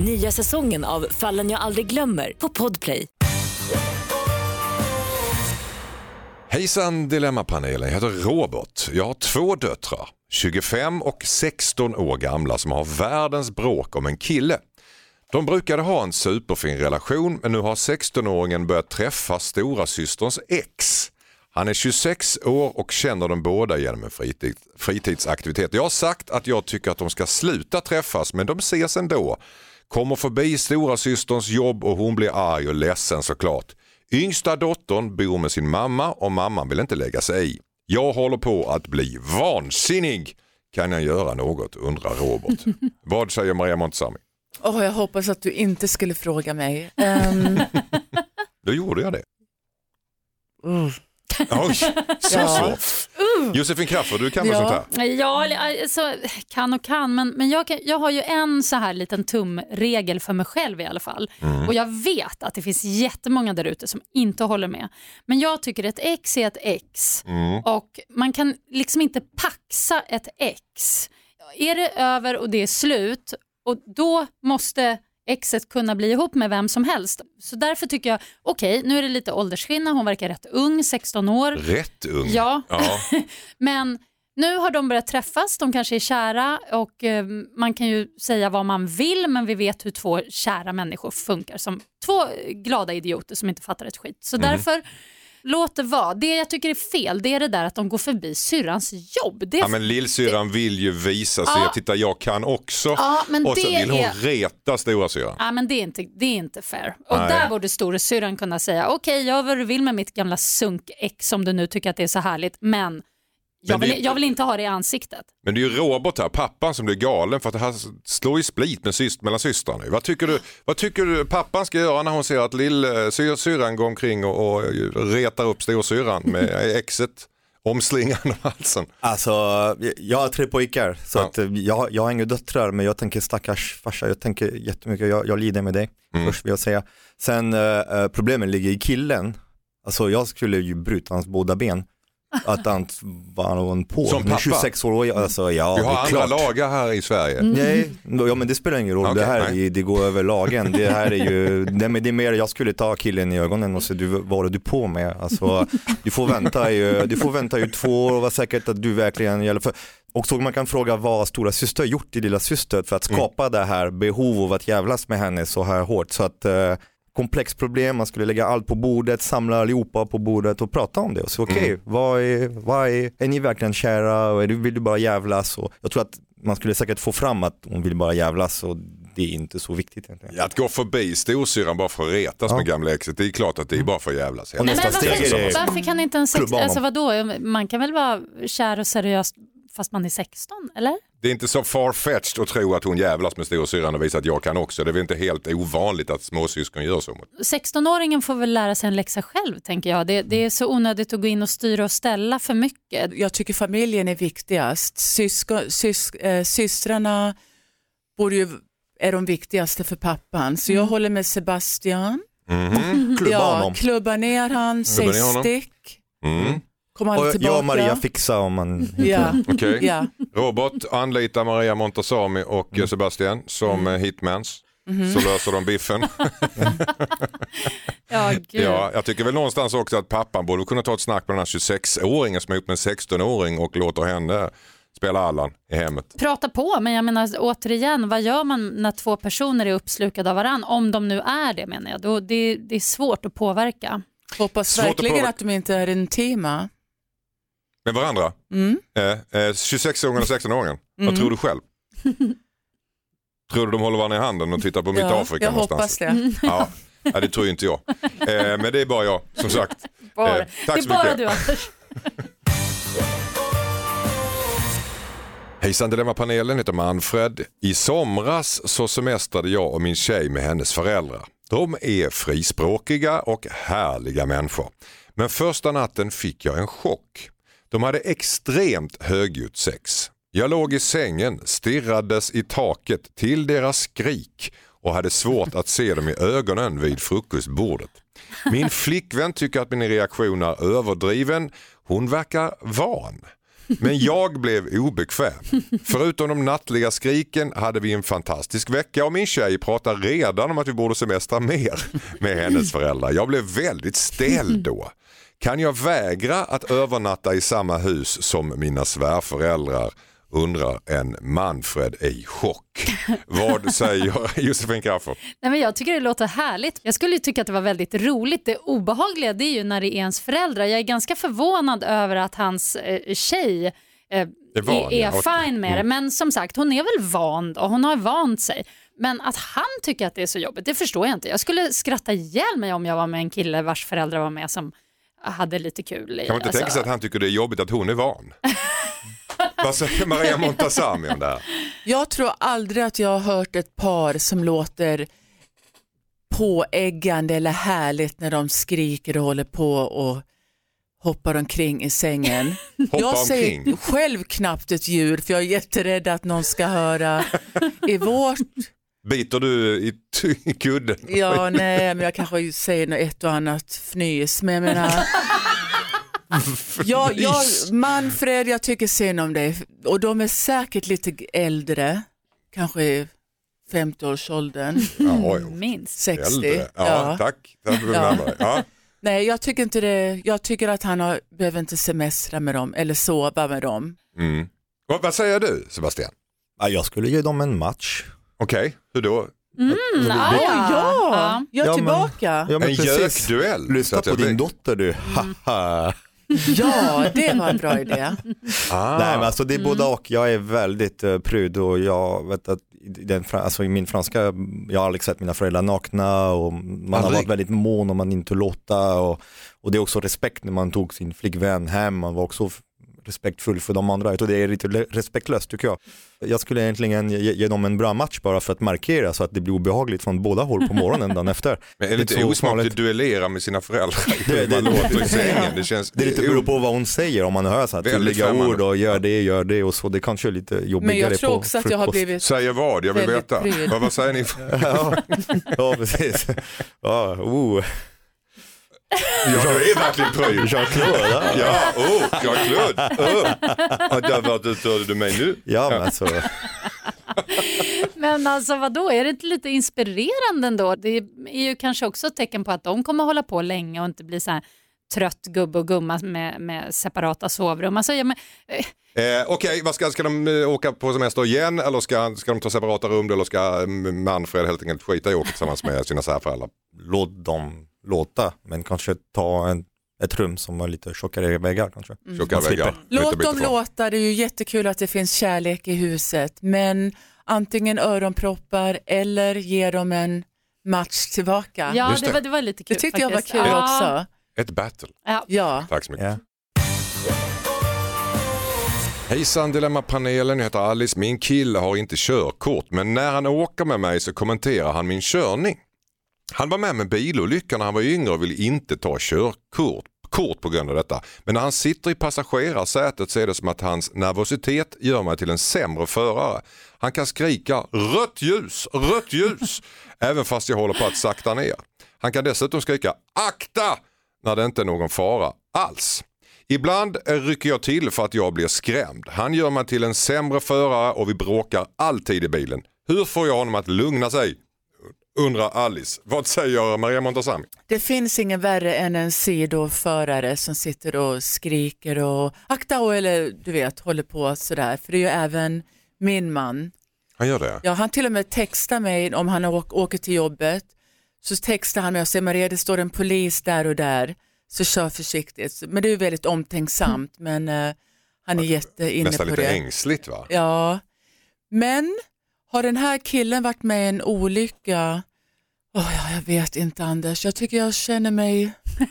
Nya säsongen av Fallen jag aldrig glömmer på Podplay. Hejsan Dilemmapanelen, jag heter Robert. Jag har två döttrar, 25 och 16 år gamla som har världens bråk om en kille. De brukade ha en superfin relation men nu har 16-åringen börjat träffa stora systerns ex. Han är 26 år och känner dem båda genom en fritid, fritidsaktivitet. Jag har sagt att jag tycker att de ska sluta träffas men de ses ändå. Kommer förbi stora systerns jobb och hon blir arg och ledsen såklart. Yngsta dottern bor med sin mamma och mamman vill inte lägga sig i. Jag håller på att bli vansinnig. Kan jag göra något undrar Robert. Vad säger Maria Montazami? Åh, jag hoppas att du inte skulle fråga mig. Ehm, Då gjorde jag det. uh. Oj, så Ja. svårt. Josefin Crafoord, du kan väl Ja. sånt här? Ja, alltså, kan och kan, men, men jag, kan, jag har ju en så här liten tumregel för mig själv i alla fall. Och jag vet att det finns jättemånga där ute som inte håller med. Men jag tycker ett ex är ett ex och man kan liksom inte paxa ett ex. Är det över och det är slut och då måste exet kunna bli ihop med vem som helst. Så därför tycker jag, okej nu är det lite åldersskillnad, hon verkar rätt ung, 16 år. Rätt ung. Ja. Ja. Men nu har de börjat träffas, de kanske är kära och eh, man kan ju säga vad man vill men vi vet hur två kära människor funkar som två glada idioter som inte fattar ett skit. Så därför, låt det vara. Det jag tycker är fel det är det där att de går förbi syrrans jobb. Det är Ja, men lillsyrran vill ju visa sig Ja. titta jag kan också. Ja, men och så det vill hon är- reta storasyrran. Ja, men det är inte, det är inte fair. Och Nej. där borde storasyrran kunna säga okej, jag gör vad du vill med mitt gamla sunk-ex om du nu tycker att det är så härligt, men jag, det- vill, jag vill inte ha det i ansiktet. Men det är ju Robert här, pappan som blir galen för att det här slår ju split med syst, mellan systrarna. Vad tycker, du, vad tycker du pappan ska göra när hon ser att lillsyrran går omkring och, och retar upp storsyrran med exet omslingande om halsen? Alltså, jag har tre pojkar så Ja. att eh, jag, jag har inga döttrar men jag tänker stackars farsa, jag tänker jättemycket, jag, jag lider med dig Mm. först vill jag säga. Sen eh, eh, problemet ligger i killen, alltså jag skulle ju bryta hans båda ben. Att han var någon på. Som pappa? 26 år, alltså ja Vi det har är andra klart. lagar här i Sverige. Nej, ja men det spelar ingen roll. Okej, det här är, det går över lagen. Det här är ju, det, men det är mer, jag skulle ta killen i ögonen och säga du, vad håller du på med? Alltså, du får vänta ju, du får vänta ju två år och vara säkert att du verkligen gäller för. Och så man kan fråga vad stora syster har gjort i lilla syster för att skapa det här behov av att jävlas med henne så här hårt. Så att eh, komplext problem, man skulle lägga allt på bordet, samla allihopa på bordet och prata om det. Och så okej, Mm. vad, är, vad är, är ni verkligen kära och är du, vill du bara jävlas? Och jag tror att man skulle säkert få fram att hon vill bara jävlas och det är inte så viktigt egentligen. Att gå förbi storsyrran bara för att retas Ja. med gamla exet, det är klart att det är bara för att jävlas. Och Nej, men steg varför, är det varför kan inte en sex, alltså vadå, man kan väl vara kär och seriös fast man är 16, eller? Det är inte så farfetched att tro att hon jävlas med storasyrran och visar att jag kan också. Det är väl inte helt ovanligt att småsyskon gör så. 16-åringen får väl lära sig en läxa själv tänker jag. Det, det är så onödigt att gå in och styra och ställa för mycket. Jag tycker familjen är viktigast. Sysko, sys, äh, systrarna borde ju, är de viktigaste för pappan. Så jag håller med Sebastian. Mhm. Klubba ja, honom. klubba ner han, säg ner honom. stick. Mm. Kom aldrig Och tillbaka. jag och Maria fixar om man Ja. Okej. Ja. Robert anlitar Maria Montazami och eh, Sebastian som mm. hitmans. Så löser de biffen. Ja, gud. Ja, jag tycker väl någonstans också att pappan borde kunna ta ett snack med den här 26-åringen som är ihop med en 16-åring och låter henne spela Allan i hemmet. Prata på, men jag menar återigen, vad gör man när två personer är uppslukade av varann? Om de nu är det menar jag. Då, det, det är svårt att påverka. Hoppas Svårt att verkligen påverka. att de inte är intima. Med varandra? Mm. Eh, eh, 26-åringen och 16-åringen. Vad Mm. tror du själv? tror du de håller varandra i handen och tittar på mitt Ja, Afrika jag någonstans? hoppas det. Ja, ja, det tror ju inte jag. Eh, men det är bara jag, som sagt. Bara, Eh, tack så mycket. du. Hejsan Dilemma-panelen heter Manfred. I somras så semestrade jag och min tjej med hennes föräldrar. De är frispråkiga och härliga människor. Men första natten fick jag en chock. De hade extremt högljutt sex. Jag låg i sängen, stirrades i taket till deras skrik och hade svårt att se dem i ögonen vid frukostbordet. Min flickvän tycker att min reaktion är överdriven. Hon verkar van. Men jag blev obekväm. Förutom de nattliga skriken hade vi en fantastisk vecka och min tjej pratar redan om att vi borde semestra mer med hennes föräldrar. Jag blev väldigt stel då. Kan jag vägra att övernatta i samma hus som mina svärföräldrar? Undrar en Manfred i chock. Vad säger Josefin Crafoord? Nej, men jag tycker det låter härligt. Jag skulle tycka att det var väldigt roligt. Det obehagliga det är ju när det är ens föräldrar. Jag är ganska förvånad över att hans eh, tjej eh, är van, är, ja. fine med det. Mm. Men som sagt, hon är väl van då. Hon har vant sig. Men att han tycker att det är så jobbigt, det förstår jag inte. Jag skulle skratta ihjäl mig om jag var med en kille vars föräldrar var med som hade lite kul. i- Kan man inte alltså- tänka sig att han tycker det är jobbigt att hon är van? Vad säger Maria Montazami om det här? Jag tror aldrig att jag har hört ett par som låter påäggande eller härligt när de skriker och håller på och hoppar omkring i sängen. Hoppa jag säger omkring? själv knappt ett djur för jag är jätterädd att någon ska höra. I vårt, Biter du i, kudden? ja nej men jag kanske säger något ett och annat fnys men jag menar jag, jag, Manfred, jag tycker synd om dig och de är säkert lite äldre, kanske i 50-årsåldern, Ja, oj. Minst. 60. Äldre. Ja, tack. Tack för Ja. ja. ja. Nej, jag tycker inte det. Jag tycker att han har, behöver inte semestra med dem eller sova med dem. Mm. Vad säger du Sebastian? Ja, jag skulle ge dem en match. Okej, hur då? Mm, ah, ja. ja, jag är Ja, men- tillbaka. Ja, men En precis. gökduell. Så Lyssna att på jag din dotter du. Haha. Ja, det var en bra idé. Ah. Nej men alltså det är både och. Jag är väldigt uh, pryd och jag vet att i, den, fra- alltså, i min franska, jag har aldrig sett mina föräldrar nakna och man har Aldrig? varit väldigt mån om man inte låta och, och det är också respekt när man tog sin flickvän hem, man var också f- respektfull för de andra. Jag tror det är lite respektlöst tycker jag. Jag skulle egentligen ge, ge dem en bra match bara för att markera så att det blir obehagligt från båda håll på morgonen dagen efter. Men är det Lite lite så osmakligt att duellera med sina föräldrar? Det- det- man låter i sängen. Det känns... Det är lite beror på vad hon säger om man hör så här tydliga ord och gör det, gör det och så. Det kanske är lite jobbigare Men jag tror också att jag har blivit Säger vad? Jag vill veta. Vad, vad säger ni? ja, ja, precis. Ja, oh. Ja, du är verkligen pryd. Jean-Claude. Ja. Ja, oh, Jean-Claude. Oh. Ja, där var det, störde du mig nu? ja, men alltså. Men alltså vadå, är det inte lite inspirerande ändå? Det är ju kanske också ett tecken på att de kommer hålla på länge och inte bli så här trött gubbe och gumma med, med separata sovrum. Alltså, ja, men, eh, Eh, Okej, vad ska, ska de eh, åka på semester igen eller ska, ska de ta separata rum eller ska eh, Manfred helt enkelt skita i att åka tillsammans med sina särföräldrar? Låt dem låta, men kanske ta en, ett rum som har lite tjockare väggar kanske. Tjockare Man slipper. väggar. Låt dem låta, det är ju jättekul att det finns kärlek i huset men antingen öronproppar eller ge dem en match tillbaka. ja, det. det. var, det var lite kul det tyckte jag var faktiskt. kul Ja. också. Ett battle. Ja. Ja. Tack så mycket. Ja. Hejsan Dilemmapanelen, jag heter Alice. Min kille har inte körkort men när han åker med mig så kommenterar han min körning. Han var med med bilolyckan när han var yngre och ville inte ta körkort kort på grund av detta. Men när han sitter i passagerarsätet så är det som att hans nervositet gör mig till en sämre förare. Han kan skrika rött ljus, rött ljus, även fast jag håller på att sakta ner. Han kan dessutom skrika akta när det inte är någon fara alls. Ibland eh, rycker jag till för att jag blir skrämd. Han gör mig till en sämre förare och vi bråkar alltid i bilen. Hur får jag honom att lugna sig? Undrar Alice. Vad säger Maria Montazami? Det finns ingen värre än en sidoförare som sitter och skriker och akta och eller du vet håller på sådär. För det är ju även min man. Han gör det? Ja, han till och med textar mig om han åk, åker till jobbet. Så textar han mig och säger Maria det står en polis där och där. Så kör försiktigt. Men det är ju väldigt omtänksamt men eh, han är jätteinne Nästan på lite det. ängsligt va? Ja, men har den här killen varit med i en olycka? Åh, ja, jag vet inte Anders, jag tycker jag känner mig...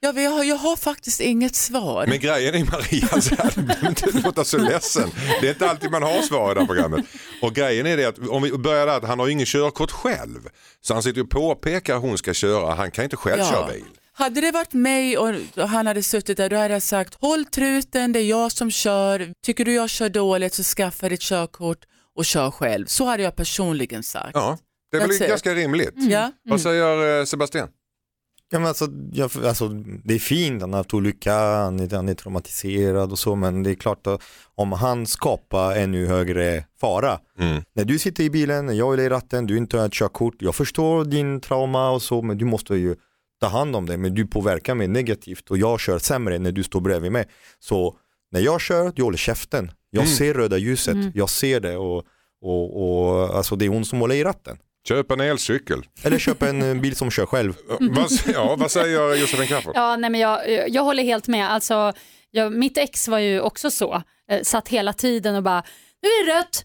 Jag, vet, jag, har, jag har faktiskt inget svar. Men grejen är Maria, så här, du behöver inte låta så ledsen. Det är inte alltid man har svar i det här programmet. Och grejen är det att om vi börjar där att han har ju ingen körkort själv. Så han sitter och påpekar att hon ska köra, han kan inte själv Ja. köra bil. Hade det varit mig och och han hade suttit där, då hade jag sagt håll truten, det är jag som kör. Tycker du jag kör dåligt så skaffa ditt körkort och kör själv. Så hade jag personligen sagt. Ja, det är väl That's it. ganska rimligt. Ja. Vad säger eh, Sebastian? Ja, men alltså, jag, alltså, det är fint, han har haft olycka, han är, han är traumatiserad och så, men det är klart att om han skapar ännu högre fara. Mm. När du sitter i bilen, när jag är i ratten, du inte har ett körkort, jag förstår din trauma och så, men du måste ju ta hand om det, men du påverkar mig negativt och jag kör sämre när du står bredvid mig. Så när jag kör, du håller käften. Jag Mm. ser röda ljuset, jag ser det och, och, och alltså det är hon som håller i ratten. Köp en elcykel. Eller köp en eh, bil som kör själv. Vad, ja, vad säger Josefin Crafoord? Ja, nej, men jag, jag håller helt med. Alltså, jag, mitt ex var ju också så. Eh, satt hela tiden och bara, nu är det rött,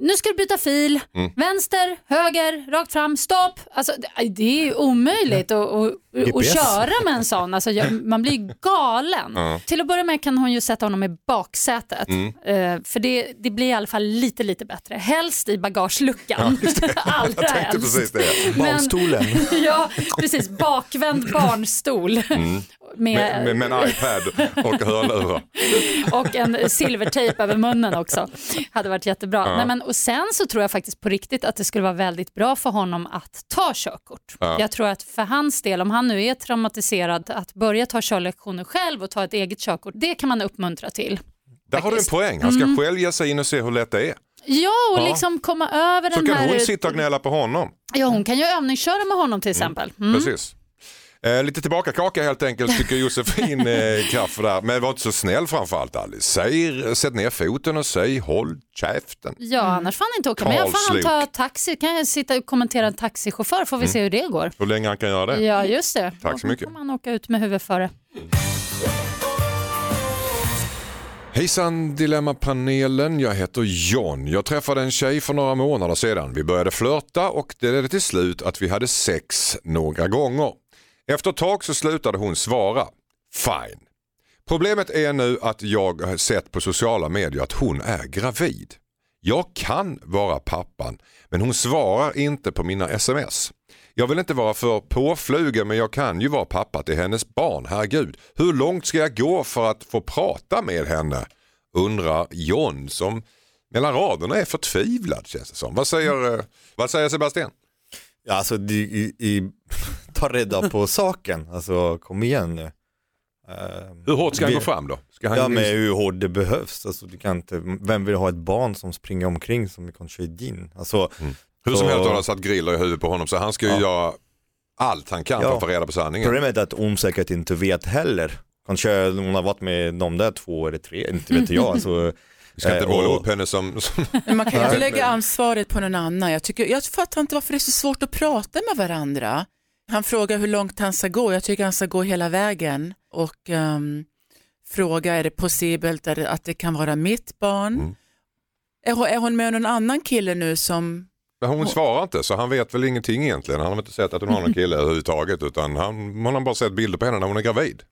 nu ska du byta fil, Mm. vänster, höger, rakt fram, stopp. Alltså, det, är ju omöjligt att, att, att köra med en sån. Alltså, man blir ju galen. Ja. Till att börja med kan hon ju sätta honom i baksätet. Mm. Eh, för det, det blir i alla fall lite, lite bättre. Helst i bagageluckan. Allra Jag tänkte helst. precis det. Men- Barnstolen. ja, precis. Bakvänd barnstol. Mm. Med, med, med en iPad och hörlurar. och en silvertejp över munnen också. Hade varit jättebra. Ja. Nej, men, och sen så tror jag faktiskt på riktigt att det skulle vara väldigt bra för honom att ta körkort. Ja. Jag tror att för hans del, om han nu är traumatiserad, att börja ta körlektioner själv och ta ett eget körkort, det kan man uppmuntra till. Där har du en. Mm. poäng. Han ska själv ge sig in och se hur lätt det är. Ja, och Ja. liksom komma över Så den kan här... hon sitta och gnälla på honom. Ja, hon kan ju övningsköra med honom till exempel. Mm. Precis. Eh, lite tillbaka kaka helt enkelt tycker Josefin eh, Crafoord där. Men var inte så snäll framförallt Alice. Säg, sätt ner foten och säg håll käften. Ja, annars får han inte åka med. Får han ta taxi. Kan jag sitta och kommentera en taxichaufför får vi se hur det går. Hur länge han kan göra det. Ja, just det. Tack så Då mycket. får man åka ut med huvudet före. Hejsan Dilemmapanelen, jag heter John. Jag träffade en tjej för några månader sedan. Vi började flörta och det ledde till slut att vi hade sex några gånger. Efter ett tag så slutade hon svara. Fine. Problemet är nu att jag har sett på sociala medier att hon är gravid. Jag kan vara pappan men hon svarar inte på mina sms. Jag vill inte vara för påflugen men jag kan ju vara pappa till hennes barn, herregud. Hur långt ska jag gå för att få prata med henne? Undrar John som mellan raderna är förtvivlad känns det som. Vad säger, eh, vad säger Sebastian? Ja, alltså, i, i, ta reda på saken, alltså kom igen nu. Ehm, Hur hårt ska han vi- gå fram då? Ska han Ja men hur hårt det behövs, alltså, du kan inte, vem vill ha ett barn som springer omkring som kanske är din? Alltså, Hur som helst har han satt griller i huvudet på honom så han ska ju Ja. göra allt han kan för att få reda på sanningen. Problemet är att hon säkert inte vet heller. Kanske hon har varit med de där två eller tre, inte vet jag. Alltså, Vi ska inte eh, måla upp henne som... som man kan ju inte lägga ansvaret på någon annan. Jag, tycker, jag fattar inte varför det är så svårt att prata med varandra. Han frågar hur långt han ska gå. Jag tycker han ska gå hela vägen och ehm, fråga är det possibelt är det, att det kan vara mitt barn. Mm. Är, hon, är hon med någon annan kille nu som... Men hon svarar inte så han vet väl ingenting egentligen. Han har inte sett att hon har någon kille överhuvudtaget utan han, man har bara sett bilder på henne när hon är gravid.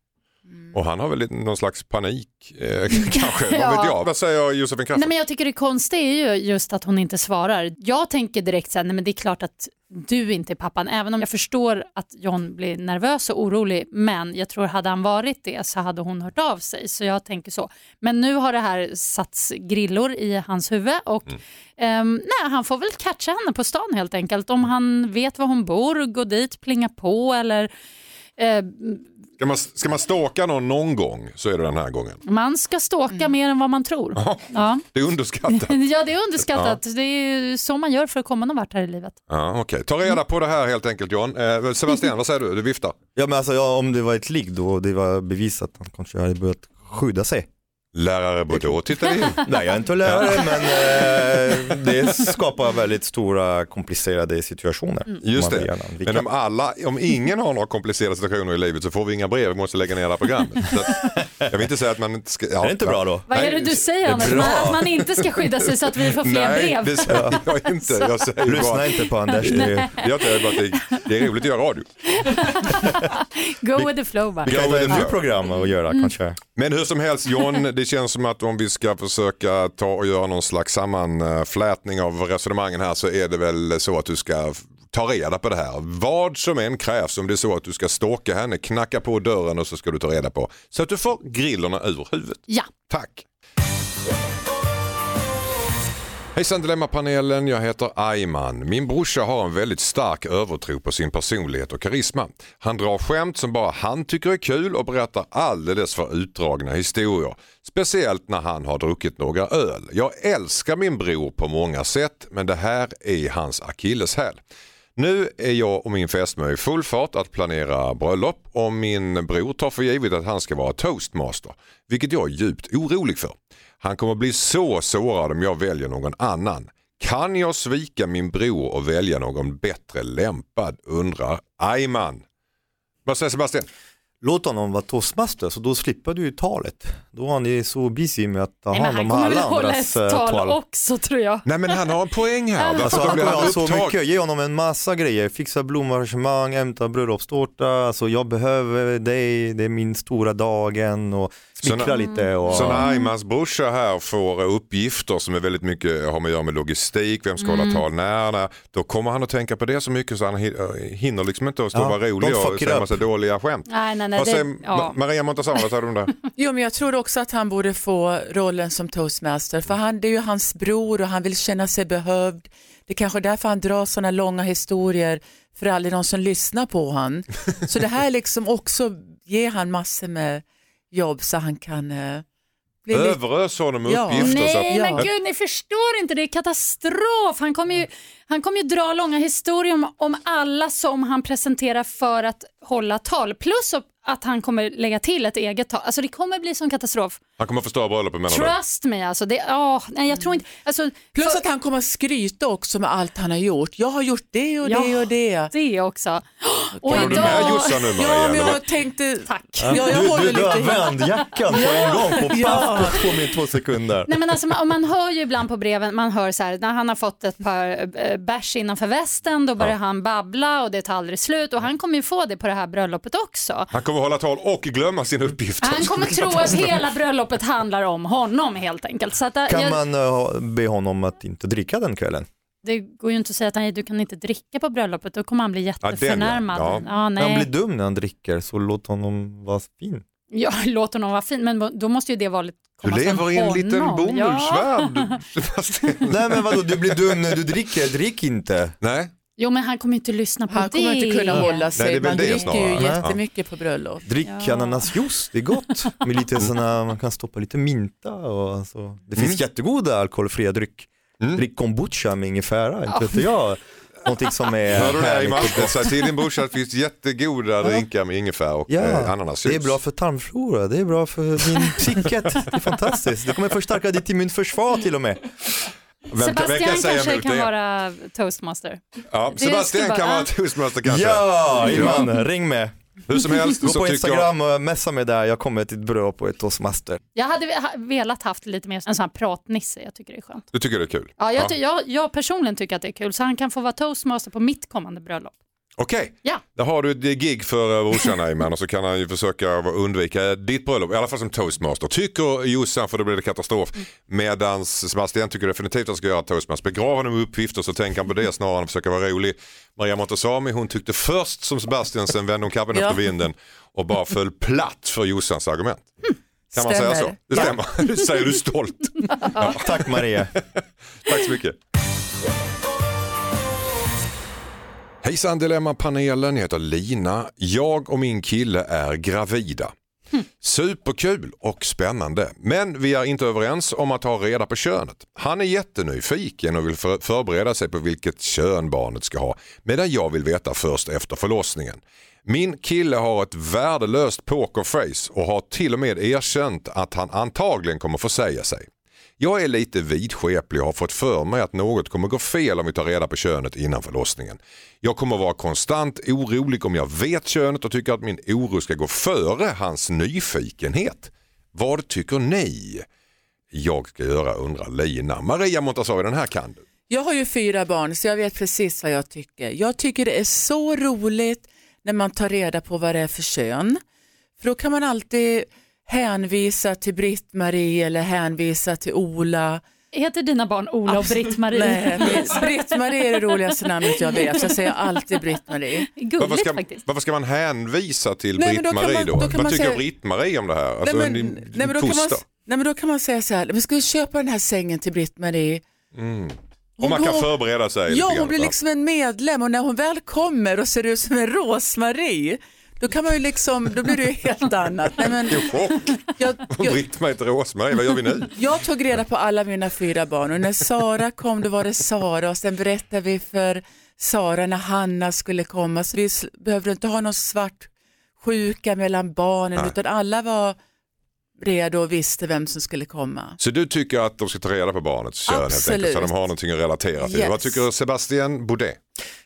Och han har väl någon slags panik eh, kanske, vad Ja. vet jag. Vad säger Josefin Crafoord? Nej, men jag tycker det konstiga är ju just att hon inte svarar. Jag tänker direkt så här, nej, men det är klart att du inte är pappan, även om jag förstår att John blir nervös och orolig, men jag tror hade han varit det så hade hon hört av sig. Så jag tänker så. Men nu har det här satts grillor i hans huvud och ehm, nej, han får väl catcha henne på stan helt enkelt. Om han vet var hon bor, gå dit, plinga på eller eh, Ska man, ska man stalka någon någon gång så är det den här gången. man ska ståka mer än vad man tror. Ja. Det är underskattat. Ja, det är underskattat. Det är så man gör för att komma någon vart här i livet. Ja, okej. Ta reda på det här helt enkelt John. Eh, Sebastian, vad säger du? Du viftar. Ja men alltså ja, om det var ett ligg då och det var bevisat att han kanske hade börjat skydda sig. Lärare Bordeaux tittar in. Nej jag är inte lärare men eh, det skapar väldigt stora komplicerade situationer. Just Man det. Men om, alla, om ingen har några komplicerade situationer i livet så får vi inga brev, vi måste lägga ner det här programmet. Så att, jag vill inte säga att man inte ska... Ja, Är det inte bra då? Vad är Nej, det du säger Anders? Att man inte ska skydda sig så att vi får fler Nej, brev? det säger jag inte. Jag säger bara, Lyssna inte på Anders. Det är, jag säger bara att det, det är roligt att göra radio. Go with the flow bara. vi kan ta ett nytt program och göra Mm. kanske. Men hur som helst John, det känns som att om vi ska försöka ta och göra någon slags sammanflätning av resonemangen här så är det väl så att du ska ta reda på det här. Vad som än krävs om det är så att du ska stalka henne, knacka på dörren och så ska du ta reda på så att du får grillorna ur huvudet. Ja. Tack! Hejsan Dilemmapanelen, jag heter Ayman. Min brorsa har en väldigt stark övertro på sin personlighet och karisma. Han drar skämt som bara han tycker är kul och berättar alldeles för utdragna historier. Speciellt när han har druckit några öl. Jag älskar min bror på många sätt men det här är hans akilleshäl. Nu är jag och min fästmö i full fart att planera bröllop och min bror tar för givet att han ska vara toastmaster, vilket jag är djupt orolig för. Han kommer bli så sårad om jag väljer någon annan. Kan jag svika min bror och välja någon bättre lämpad undrar Ayman. Vad säger Sebastian? Låt honom vara toastmaster så då slipper du ju talet. Då är ni så busy med att ta Nej, hand han om kommer väl alla hålla andras ett eh, tal tal. också tror jag. Nej men han har en poäng här. Alltså, han blir kommer han ha så mycket, ge honom en massa grejer, fixa blomarrangemang, hämta bröllopstårta, alltså jag behöver dig, det är min stora dagen och smickra Så när- lite. Och, Så när Aymans brorsa här får uppgifter som är väldigt mycket har med att göra med logistik, vem ska Mm. hålla tal när, när, då kommer han att tänka på det så mycket så han hi- hinner liksom inte att stå och Ja, vara rolig och säga massa dåliga skämt. Nej, nej, nej. Vad Det, ja. Ma- Maria Montazama, vad säger du om det? Jo, men jag tror också att han borde få rollen som toastmaster, för han, det är ju hans bror och han vill känna sig behövd. Det är kanske är därför han drar sådana långa historier, för aldrig någon som lyssnar på han. Så det här liksom också ger han massor med jobb så han kan eh, bli. Överös honom med Ja. uppgifter. så Nej att, men gud, ni förstår inte, det är katastrof. Han kommer ju, han kommer ju dra långa historier om, om alla som han presenterar för att hålla tal. Plus att han kommer lägga till ett eget tal. Alltså det kommer bli sån katastrof. han kommer förstöra bröllopet menar du? Trust me alltså. Det, åh, nej, jag tror inte, alltså, Plus för- att han kommer att skryta också med allt han har gjort. Jag har gjort det och det Ja. och det. det också. Och Är du med Jossan nu Maria? Ja, men eller jag tänkte... Tack. Ja, jag du, håller du, du vänd jackan på en gång, på Ja. paff på två, med två sekunder. Nej, men alltså, man, man hör ju ibland på breven, man hör så här, när han har fått ett par äh, bärs innanför västen, då börjar han babbla och det tar aldrig slut och han kommer ju få det på det här bröllopet också. Han kommer hålla tal och glömma sin uppgift. Han kommer tro att hela bröllopet handlar om honom helt enkelt. Så att, äh, Kan jag, man eh, be honom att inte dricka den kvällen? Det går ju inte att säga att nej, du kan inte dricka på bröllopet, då kommer han bli jätteförnärmad. Ja, Ja, Han nej. blir dum när han dricker så låt honom vara fin. Ja, låt honom vara fin, men då måste ju det vara lite Du komma från lever i en liten bomullsvärld. Sebastian. Nej men vadå, du blir dum när du dricker, drick inte. Nej, Jo, men han kommer inte lyssna på Han det. kommer inte kunna hålla Nej, det sig. är väl Man det dricker snarare. ju Ja. jättemycket på bröllop. Drick Ja. ananasjuice, det är gott. Med lite såna, man kan stoppa lite minta och alltså. Det finns Mm. jättegoda alkoholfria dryck. Mm. Drick kombucha med ingefära, inte vet jag. någonting som är Hör du det Ingmar? gott. Säg till din brorsa finns jättegoda drinkar med ingefära och Ja, eh, ananasjuice. det är bra för tarmflora, det är bra för din psyket. Det är fantastiskt. Det kommer förstärka ditt immunförsvar till och med. Vem kan- vem kan Sebastian kanske kan vara toastmaster. Ja, Sebastian kan vara- toastmaster kanske. Ja, Iman, ring med. Hur som helst Gå så på tycker jag... Instagram och messa mig där, jag kommer till ett bröllop och ett toastmaster. Jag hade ha- velat haft lite mer en sån här pratnisse, jag tycker det är skönt. Du tycker det är kul? Ja, jag, ty- jag, jag personligen tycker att det är kul, så han kan få vara toastmaster på mitt kommande bröllop. Okej, Ja. där har du ett gig för eh, brorsan Ayman och så kan han ju försöka undvika ditt bröllop, i alla fall som toastmaster. Tycker Jossan, för då blir det katastrof, medans Sebastian tycker definitivt att han ska göra toastmaster. Begrav honom i uppgifter så tänker han på det snarare än att försöka vara rolig. Maria Montazami hon tyckte först som Sebastian, sen vände hon kappan Ja. efter vinden och bara föll platt för Jossans argument. Kan man säga så? Stämmer. Det stämmer, det säger du stolt. Tack Maria. Tack så mycket. Hejsan Dilemma-panelen, jag heter Lina. Jag och min kille är gravida. Superkul och spännande, men vi är inte överens om att ha reda på könet. Han är jättenyfiken och vill för förbereda sig på vilket kön barnet ska ha, medan jag vill veta först efter förlossningen. Min kille har ett värdelöst pokerface och har till och med erkänt att han antagligen kommer få säga sig. Jag är lite vidskeplig och har fått för mig att något kommer gå fel om vi tar reda på könet innan förlossningen. Jag kommer vara konstant orolig om jag vet könet och tycker att min oro ska gå före hans nyfikenhet. Vad tycker ni jag ska göra undrar Lina. Maria Montazami, den här kan du. Jag har ju fyra barn så jag vet precis vad jag tycker. Jag tycker det är så roligt när man tar reda på vad det är för kön. För då kan man alltid hänvisa till Britt-Marie eller hänvisa till Ola. Heter dina barn Ola och Britt-Marie? Nej, Britt-Marie är det roligaste namnet jag vet. Så jag säger alltid Britt-Marie. Varför ska, faktiskt. varför ska man hänvisa till då Britt-Marie man- då? då kan Vad man tycker säga- Britt-Marie om det här? Alltså, nej, men, din, nej, men då kan man, nej men då kan man säga så här, vi ska köpa den här sängen till Britt-Marie. Och man kan hon- förbereda sig. Ja, hon blir liksom en medlem och när hon väl kommer och ser ut som en Rosmarie, då kan man ju liksom, då blir det ju helt annat. Nej, men, Vilken chock. jag, jag, Britt-Marie till Rosmarie, vad gör vi nu? jag tog reda på alla mina fyra barn och när Sara kom då var det Sara och sen berättade vi för Sara när Hanna skulle komma så vi behövde inte ha någon svart sjuka mellan barnen Nej. utan alla var redo och visste vem som skulle komma. Så du tycker att de ska ta reda på barnets kön helt enkelt, Absolut. så de har någonting att relatera till. Yes. Vad tycker Sebastian Boudet?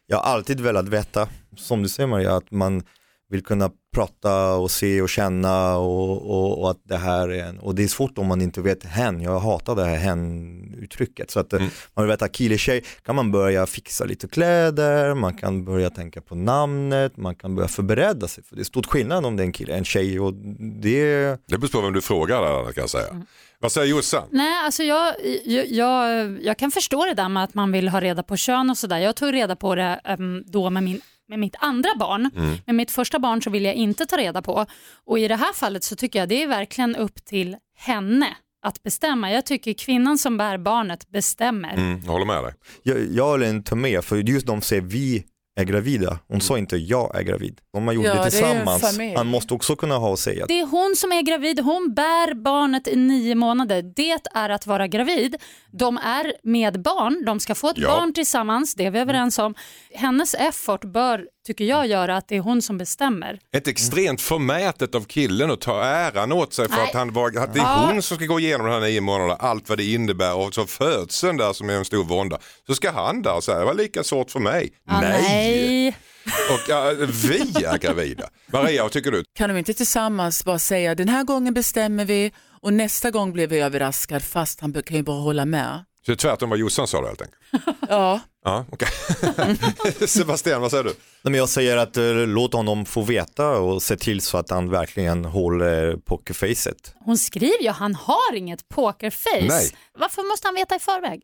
Jag har alltid velat veta, som du säger Maria, att man vill kunna prata och se och känna och, och, och att det här är en, och det är svårt om man inte vet hen, jag hatar det här hen-uttrycket. Så att Mm. eh, man vill veta kille tjej, kan man börja fixa lite kläder, man kan börja tänka på namnet, man kan börja förbereda sig. För det är stort skillnad om det är en kille, en tjej och det Det beror på vem du frågar kan jag säga. Mm. Vad säger Jossan? Nej, alltså jag, jag, jag, jag kan förstå det där med att man vill ha reda på kön och sådär. Jag tog reda på det em, då med, min, med mitt andra barn. Med mitt första barn så vill jag inte ta reda på. Och i det här fallet så tycker jag det är verkligen upp till henne att bestämma. Jag tycker kvinnan som bär barnet bestämmer. Mm, jag håller med dig. Jag, jag håller inte med, för just de säger vi är gravida, hon sa inte jag är gravid. Om man gjorde Ja, det det tillsammans, familj. han måste också kunna ha och säga. Det är hon som är gravid, hon bär barnet i nio månader. Det är att vara gravid. De är med barn, de ska få ett Ja. barn tillsammans, det är vi överens om. Hennes effort bör, tycker jag, göra att det är hon som bestämmer. Ett extremt förmätet av killen att ta äran åt sig för Nej. att, han var, att det är Ja. hon som ska gå igenom de här nio månaderna, allt vad det innebär och så födseln där som är en stor vånda. Så ska han där säga, det var lika svårt för mig. Ah, nej. Och ja, vi är gravida. Maria, vad tycker du? Kan de inte tillsammans bara säga den här gången bestämmer vi och nästa gång blir vi överraskad fast han kan ju bara hålla med. Så det är tvärtom vad Jossan sa då helt enkelt? Ja, Ja, okej. Sebastian, vad säger du? Nej, men jag säger att eh, låt honom få veta och se till så att han verkligen håller pokerfacet. Hon skriver ju han har inget pokerface. Nej. Varför måste han veta i förväg?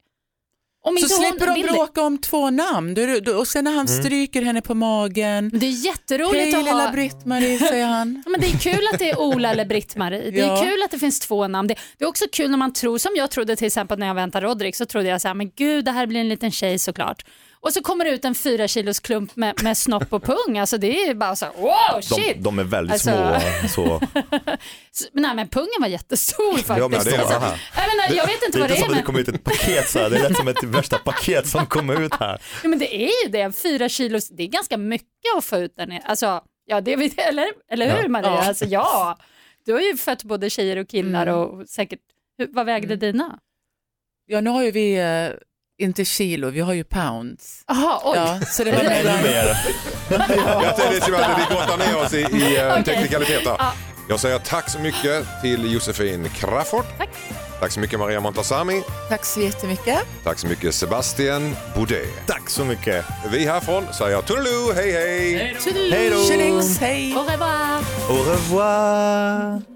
Om så slipper de bråka om två namn och sen när han stryker henne på magen. Det är jätteroligt Hej att lilla ha... Britt-Marie säger han. Men det är kul att det är Ola eller Britt-Marie. Det är Ja. kul att det finns två namn. Det, det är också kul när man tror, som jag trodde till exempel när jag väntade Rodrik, så trodde jag så här, men gud det här blir en liten tjej såklart. Och så kommer det ut en fyra kilos klump med, med snopp och pung. Alltså det är bara så här, wow shit. De, de är väldigt Alltså- små. Så. Nej men pungen var jättestor faktiskt. Ja, men det är alltså, jag, menar, jag vet inte det är vad det inte är som att men, det kommer ut ett paket så här. det är lätt som ett värsta paket som kommer ut här. ja, men det är ju det, fyra kilos, det är ganska mycket att få ut där nere. Alltså, ja det vet eller, eller hur Ja. Maria? Ja. Alltså, ja, du har ju fött både tjejer och killar Mm. och säkert, hur, vad vägde dina? Ja, nu har ju vi eh, inte kilo, vi har ju pounds. Jaha, oj. Ja, så det var Ännu mer. Jag tänkte att vi grottar ner oss i, i eh, Okej. teknikaliteter. Ja. Jag säger tack så mycket till Josefin Crafoord. Tack. Tack så mycket Maria Montazami. Tack så jättemycket. Tack så mycket Sebastian Boudet. Tack så mycket. Vi härifrån säger toodaloo, hej hej! Hej då. Hej! Au revoir. Au revoir.